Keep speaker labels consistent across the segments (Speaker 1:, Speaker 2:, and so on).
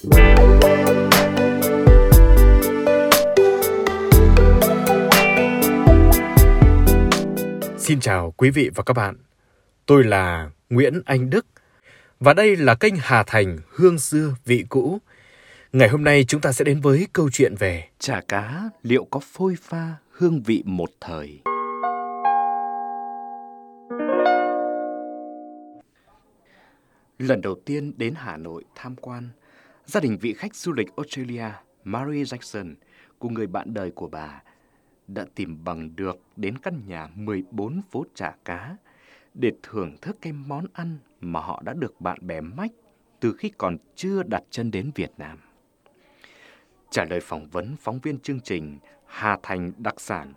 Speaker 1: Xin chào quý vị và các bạn. Tôi là Nguyễn Anh Đức và đây là kênh Hà Thành Hương xưa vị cũ. Ngày hôm nay chúng ta sẽ đến với câu chuyện về
Speaker 2: chả cá liệu có phôi pha hương vị một thời. Lần đầu tiên đến Hà Nội tham quan, gia đình vị khách du lịch Australia Mary Jackson cùng người bạn đời của bà đã tìm bằng được đến căn nhà 14 phố chả cá để thưởng thức cái món ăn mà họ đã được bạn bè mách từ khi còn chưa đặt chân đến Việt Nam. Trả lời phỏng vấn phóng viên chương trình Hà Thành đặc sản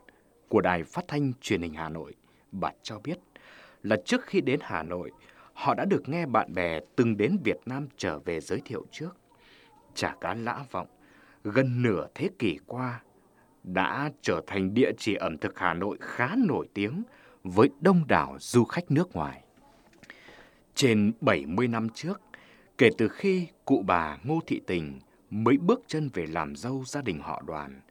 Speaker 2: của Đài Phát thanh Truyền hình Hà Nội, bà cho biết là trước khi đến Hà Nội, họ đã được nghe bạn bè từng đến Việt Nam trở về giới thiệu trước. Chả cá lã vọng, gần nửa thế kỷ qua, đã trở thành địa chỉ ẩm thực Hà Nội khá nổi tiếng với đông đảo du khách nước ngoài. Trên 70 năm trước, kể từ khi cụ bà Ngô Thị Tình mới bước chân về làm dâu gia đình họ đoàn,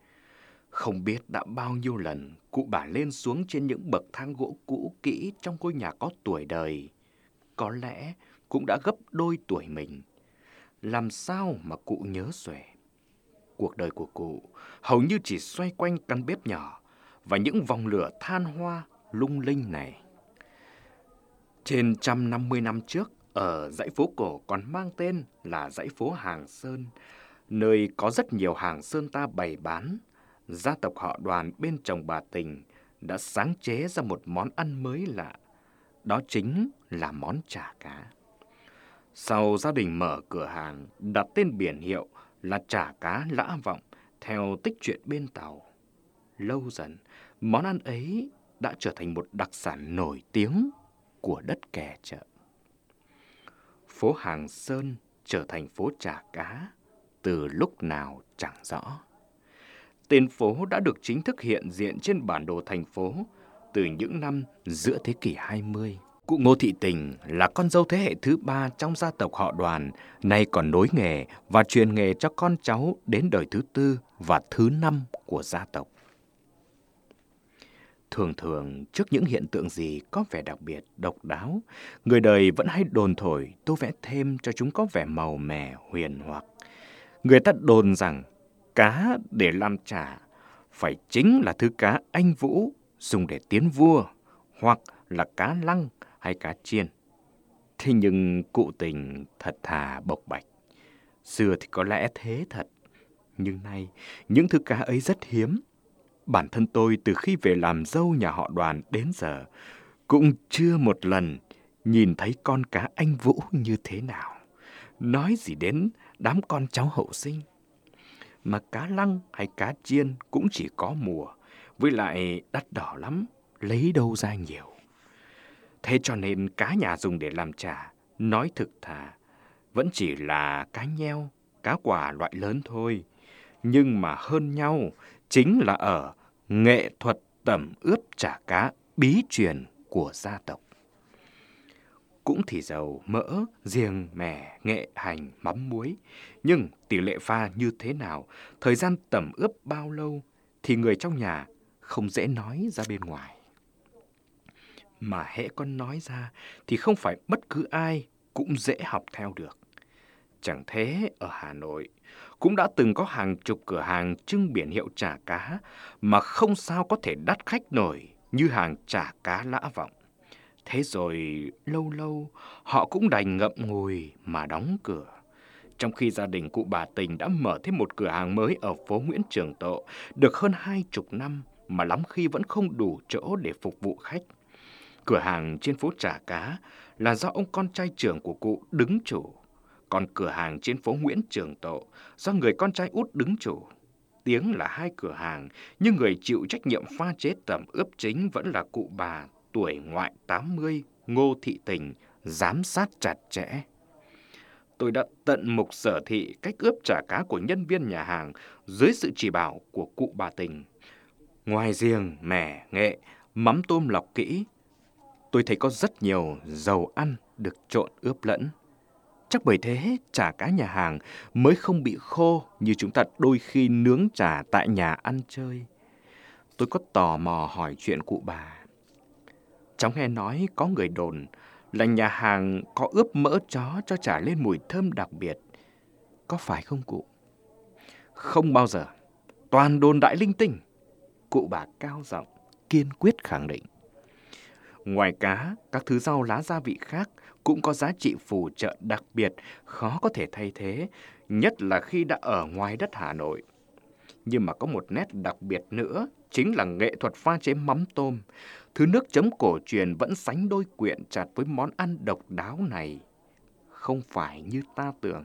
Speaker 2: không biết đã bao nhiêu lần cụ bà lên xuống trên những bậc thang gỗ cũ kỹ trong ngôi nhà có tuổi đời. Có lẽ cũng đã gấp đôi tuổi mình. Làm sao mà cụ nhớ xuể? Cuộc đời của cụ hầu như chỉ xoay quanh căn bếp nhỏ và những vòng lửa than hoa lung linh này. Trên trăm năm mươi năm trước, ở dãy phố cổ còn mang tên là dãy phố Hàng Sơn, nơi có rất nhiều hàng sơn ta bày bán, gia tộc họ đoàn bên chồng bà Tình đã sáng chế ra một món ăn mới lạ. Đó chính là món chả cá. Sau gia đình mở cửa hàng, đặt tên biển hiệu là chả cá lã vọng theo tích truyện bên tàu. Lâu dần, món ăn ấy đã trở thành một đặc sản nổi tiếng của đất kẻ chợ. Phố Hàng Sơn trở thành phố chả cá từ lúc nào chẳng rõ. Tên phố đã được chính thức hiện diện trên bản đồ thành phố từ những năm giữa thế kỷ 20. Cụ Ngô Thị Tình là con dâu thế hệ thứ ba trong gia tộc họ đoàn, nay còn nối nghề và truyền nghề cho con cháu đến đời thứ tư và thứ năm của gia tộc. Thường thường, trước những hiện tượng gì có vẻ đặc biệt, độc đáo, người đời vẫn hay đồn thổi, tô vẽ thêm cho chúng có vẻ màu mè, huyền hoặc. Người ta đồn rằng cá để làm chả phải chính là thứ cá anh vũ dùng để tiến vua, hoặc là cá lăng hay cá chiên. Thế nhưng cụ tình thật thà bộc bạch. Xưa thì có lẽ thế thật, nhưng nay những thứ cá ấy rất hiếm. Bản thân tôi từ khi về làm dâu nhà họ đoàn đến giờ cũng chưa một lần nhìn thấy con cá anh Vũ như thế nào. Nói gì đến đám con cháu hậu sinh. Mà cá lăng hay cá chiên cũng chỉ có mùa, với lại đắt đỏ lắm, lấy đâu ra nhiều. Thế cho nên cá nhà dùng để làm chả, nói thực thà, vẫn chỉ là cá nheo, cá quả loại lớn thôi. Nhưng mà hơn nhau chính là ở nghệ thuật tẩm ướp chả cá bí truyền của gia tộc. Cũng thì dầu, mỡ, riềng, mè, nghệ, hành, mắm muối. Nhưng tỷ lệ pha như thế nào, thời gian tẩm ướp bao lâu thì người trong nhà không dễ nói ra bên ngoài mà hễ con nói ra thì không phải bất cứ ai cũng dễ học theo được. Chẳng thế, ở Hà Nội, cũng đã từng có hàng chục cửa hàng trưng biển hiệu chả cá mà không sao có thể đắt khách nổi như hàng chả cá lã vọng. Thế rồi, lâu lâu, họ cũng đành ngậm ngùi mà đóng cửa. Trong khi gia đình cụ bà Tình đã mở thêm một cửa hàng mới ở phố Nguyễn Trường Tộ được hơn hai chục năm mà lắm khi vẫn không đủ chỗ để phục vụ khách. Cửa hàng trên phố Trà Cá là do ông con trai trưởng của cụ đứng chủ. Còn cửa hàng trên phố Nguyễn Trường Tộ do người con trai út đứng chủ. Tiếng là hai cửa hàng, nhưng người chịu trách nhiệm pha chế tẩm ướp chính vẫn là cụ bà tuổi ngoại 80, Ngô Thị Tình, giám sát chặt chẽ. Tôi đã tận mục sở thị cách ướp trả cá của nhân viên nhà hàng dưới sự chỉ bảo của cụ bà Tình. Ngoài riêng, mẻ, nghệ, mắm tôm lọc kỹ, tôi thấy có rất nhiều dầu ăn được trộn ướp lẫn. Chắc bởi thế chả cá nhà hàng mới không bị khô như chúng ta đôi khi nướng chả tại nhà ăn chơi. Tôi có tò mò hỏi chuyện cụ bà. Cháu nghe nói có người đồn là nhà hàng có ướp mỡ chó cho chả lên mùi thơm đặc biệt. Có phải không cụ? Không bao giờ. Toàn đồn đại linh tinh. Cụ bà cao giọng, kiên quyết khẳng định. Ngoài cá, các thứ rau lá gia vị khác cũng có giá trị phù trợ đặc biệt, khó có thể thay thế, nhất là khi đã ở ngoài đất Hà Nội. Nhưng mà có một nét đặc biệt nữa, chính là nghệ thuật pha chế mắm tôm. Thứ nước chấm cổ truyền vẫn sánh đôi quyện chặt với món ăn độc đáo này. Không phải như ta tưởng,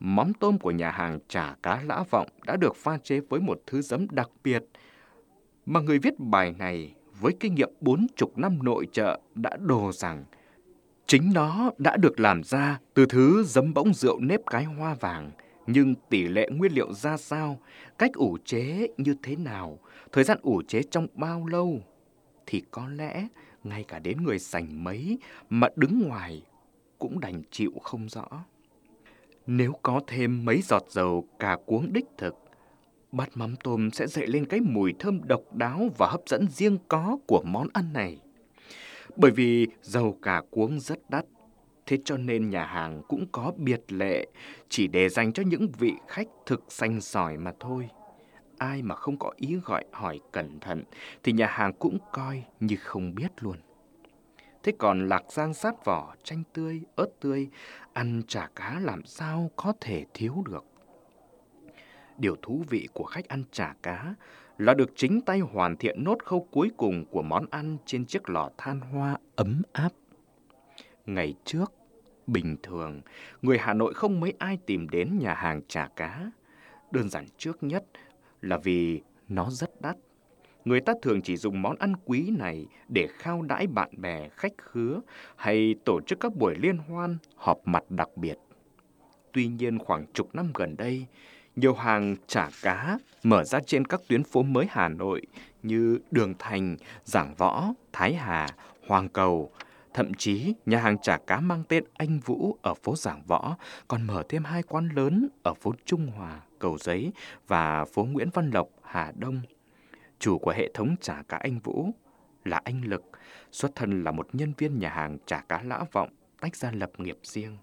Speaker 2: mắm tôm của nhà hàng chả cá lã vọng đã được pha chế với một thứ giấm đặc biệt, mà người viết bài này với kinh nghiệm bốn chục năm nội trợ đã đồ rằng chính nó đã được làm ra từ thứ giấm bỗng rượu nếp cái hoa vàng, nhưng tỷ lệ nguyên liệu ra sao, cách ủ chế như thế nào, thời gian ủ chế trong bao lâu, thì có lẽ ngay cả đến người sành mấy mà đứng ngoài cũng đành chịu không rõ. Nếu có thêm mấy giọt dầu cà cuống đích thực, bát mắm tôm sẽ dậy lên cái mùi thơm độc đáo và hấp dẫn riêng có của món ăn này. Bởi vì dầu cà cuống rất đắt, thế cho nên nhà hàng cũng có biệt lệ chỉ để dành cho những vị khách thực xanh giỏi mà thôi. Ai mà không có ý gọi hỏi cẩn thận thì nhà hàng cũng coi như không biết luôn. Thế còn lạc giang sát vỏ, chanh tươi, ớt tươi, ăn chả cá làm sao có thể thiếu được. Điều thú vị của khách ăn chả cá là được chính tay hoàn thiện nốt khâu cuối cùng của món ăn trên chiếc lò than hoa ấm áp. Ngày trước, bình thường, người Hà Nội không mấy ai tìm đến nhà hàng chả cá. Đơn giản trước nhất là vì nó rất đắt. Người ta thường chỉ dùng món ăn quý này để khao đãi bạn bè, khách khứa hay tổ chức các buổi liên hoan, họp mặt đặc biệt. Tuy nhiên khoảng chục năm gần đây, nhiều hàng chả cá mở ra trên các tuyến phố mới Hà Nội như Đường Thành, Giảng Võ, Thái Hà, Hoàng Cầu. Thậm chí, nhà hàng chả cá mang tên Anh Vũ ở phố Giảng Võ còn mở thêm hai quán lớn ở phố Trung Hòa, Cầu Giấy và phố Nguyễn Văn Lộc, Hà Đông. Chủ của hệ thống chả cá Anh Vũ là anh Lực, xuất thân là một nhân viên nhà hàng chả cá Lã Vọng, tách ra lập nghiệp riêng.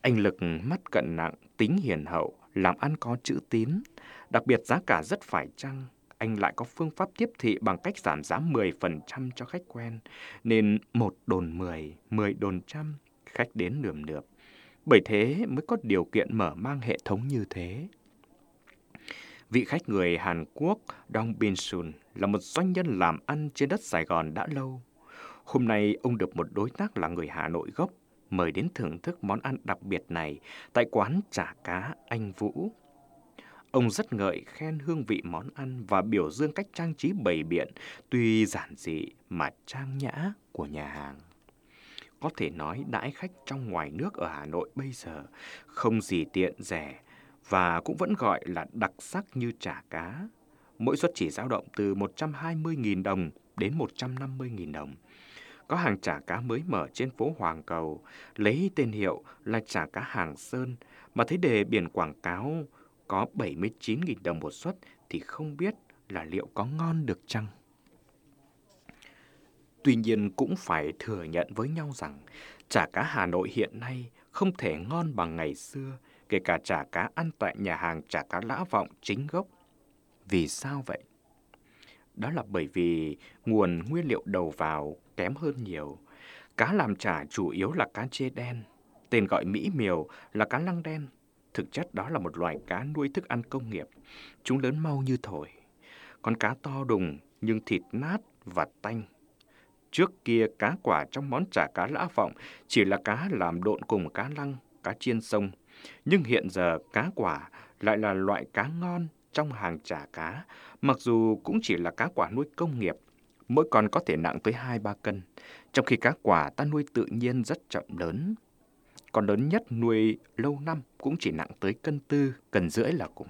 Speaker 2: Anh Lực mắt cận nặng, tính hiền hậu, làm ăn có chữ tín, đặc biệt giá cả rất phải chăng. Anh lại có phương pháp tiếp thị bằng cách giảm giá 10% cho khách quen, nên một đồn 10, 10 đồn trăm, khách đến nườm nượp. Bởi thế mới có điều kiện mở mang hệ thống như thế. Vị khách người Hàn Quốc Dong Bin Sun là một doanh nhân làm ăn trên đất Sài Gòn đã lâu. Hôm nay ông được một đối tác là người Hà Nội gốc mời đến thưởng thức món ăn đặc biệt này tại quán chả cá Anh Vũ. Ông rất ngợi khen hương vị món ăn và biểu dương cách trang trí bày biện, tuy giản dị mà trang nhã của nhà hàng. Có thể nói đãi khách trong ngoài nước ở Hà Nội bây giờ không gì tiện rẻ và cũng vẫn gọi là đặc sắc như chả cá. Mỗi suất chỉ dao động từ 120.000 đồng đến 150.000 đồng có hàng chả cá mới mở trên phố Hoàng Cầu, lấy tên hiệu là chả cá Hàng Sơn, mà thấy đề biển quảng cáo có 79.000 đồng một suất thì không biết là liệu có ngon được chăng. Tuy nhiên cũng phải thừa nhận với nhau rằng chả cá Hà Nội hiện nay không thể ngon bằng ngày xưa, kể cả chả cá ăn tại nhà hàng chả cá lã vọng chính gốc. Vì sao vậy? Đó là bởi vì nguồn nguyên liệu đầu vào kém hơn nhiều. Cá làm chả chủ yếu là cá chê đen, tên gọi mỹ miều là cá lăng đen. Thực chất đó là một loài cá nuôi thức ăn công nghiệp. Chúng lớn mau như thổi. Con cá to đùng nhưng thịt nát và tanh. Trước kia cá quả trong món chả cá lã vọng chỉ là cá làm độn cùng cá lăng, cá chiên sông. Nhưng hiện giờ cá quả lại là loại cá ngon trong hàng chả cá, mặc dù cũng chỉ là cá quả nuôi công nghiệp mỗi con có thể nặng tới 2-3 cân, trong khi cá quả ta nuôi tự nhiên rất chậm lớn. Con lớn nhất nuôi lâu năm cũng chỉ nặng tới cân tư, cân rưỡi là cùng.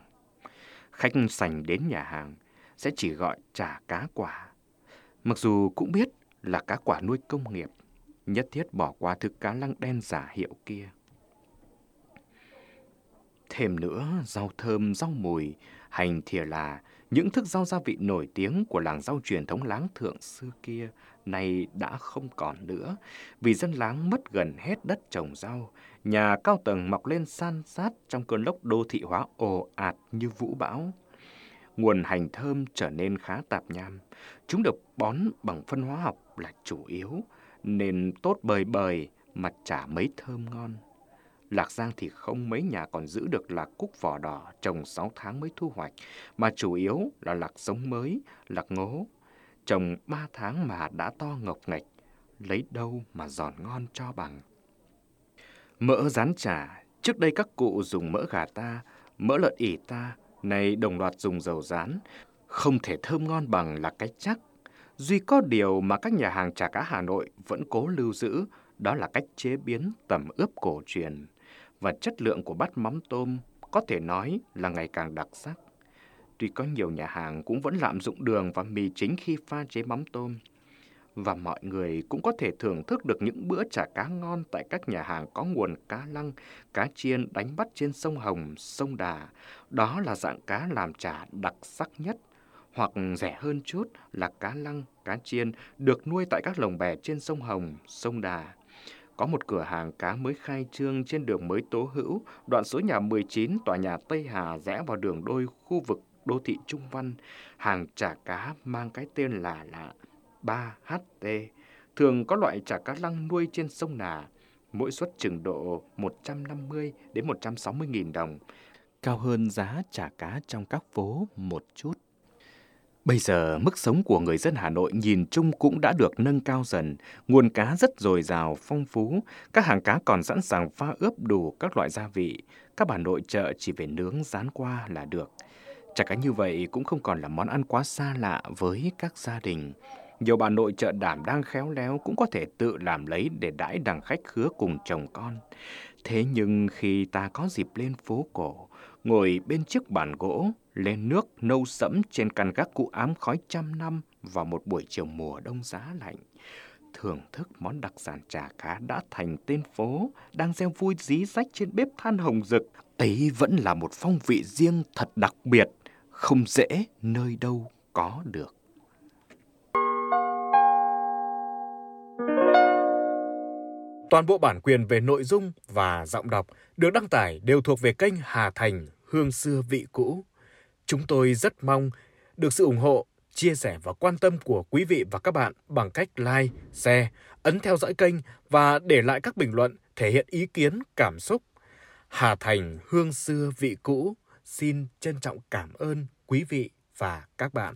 Speaker 2: Khách sành đến nhà hàng sẽ chỉ gọi chả cá quả. Mặc dù cũng biết là cá quả nuôi công nghiệp, nhất thiết bỏ qua thứ cá lăng đen giả hiệu kia. Thêm nữa, rau thơm, rau mùi, hành thìa là những thức rau gia vị nổi tiếng của làng rau truyền thống láng thượng xưa kia nay đã không còn nữa, vì dân láng mất gần hết đất trồng rau, nhà cao tầng mọc lên san sát trong cơn lốc đô thị hóa ồ ạt như vũ bão. Nguồn hành thơm trở nên khá tạp nham, chúng được bón bằng phân hóa học là chủ yếu, nên tốt bời bời mà chả mấy thơm ngon. Lạc Giang thì không mấy nhà còn giữ được lạc cúc vỏ đỏ trồng 6 tháng mới thu hoạch, mà chủ yếu là lạc giống mới, lạc ngố. Trồng 3 tháng mà đã to ngọc ngạch, lấy đâu mà giòn ngon cho bằng. Mỡ rán chả, trước đây các cụ dùng mỡ gà ta, mỡ lợn ỉ ta, nay đồng loạt dùng dầu rán, không thể thơm ngon bằng là cái chắc. Duy có điều mà các nhà hàng trà cá Hà Nội vẫn cố lưu giữ, đó là cách chế biến tẩm ướp cổ truyền và chất lượng của bát mắm tôm có thể nói là ngày càng đặc sắc. Tuy có nhiều nhà hàng cũng vẫn lạm dụng đường và mì chính khi pha chế mắm tôm, và mọi người cũng có thể thưởng thức được những bữa chả cá ngon tại các nhà hàng có nguồn cá lăng, cá chiên đánh bắt trên sông Hồng, sông Đà. Đó là dạng cá làm chả đặc sắc nhất. Hoặc rẻ hơn chút là cá lăng, cá chiên được nuôi tại các lồng bè trên sông Hồng, sông Đà. Có một cửa hàng cá mới khai trương trên đường mới Tố Hữu, đoạn số nhà 19, tòa nhà Tây Hà rẽ vào đường đôi khu vực đô thị Trung Văn. Hàng chả cá mang cái tên là lạ 3HT, thường có loại chả cá lăng nuôi trên sông Nà, mỗi suất chừng độ 150 đến 160 nghìn đồng, cao hơn giá chả cá trong các phố một chút. Bây giờ, mức sống của người dân Hà Nội nhìn chung cũng đã được nâng cao dần, nguồn cá rất dồi dào, phong phú, các hàng cá còn sẵn sàng pha ướp đủ các loại gia vị, các bà nội chợ chỉ về nướng rán qua là được. Chả cá như vậy cũng không còn là món ăn quá xa lạ với các gia đình. Nhiều bà nội chợ đảm đang khéo léo cũng có thể tự làm lấy để đãi đằng khách khứa cùng chồng con. Thế nhưng khi ta có dịp lên phố cổ, ngồi bên chiếc bàn gỗ, lên nước nâu sẫm trên căn gác cũ ám khói trăm năm vào một buổi chiều mùa đông giá lạnh, thưởng thức món đặc sản chả cá đã thành tên phố, đang gieo vui dí rách trên bếp than hồng rực, ấy vẫn là một phong vị riêng thật đặc biệt, không dễ nơi đâu có được.
Speaker 1: Toàn bộ bản quyền về nội dung và giọng đọc được đăng tải đều thuộc về kênh Hà Thành Hương xưa vị cũ. Chúng tôi rất mong được sự ủng hộ, chia sẻ và quan tâm của quý vị và các bạn bằng cách like, share, ấn theo dõi kênh và để lại các bình luận thể hiện ý kiến, cảm xúc. Hà Thành Hương xưa vị cũ xin trân trọng cảm ơn quý vị và các bạn.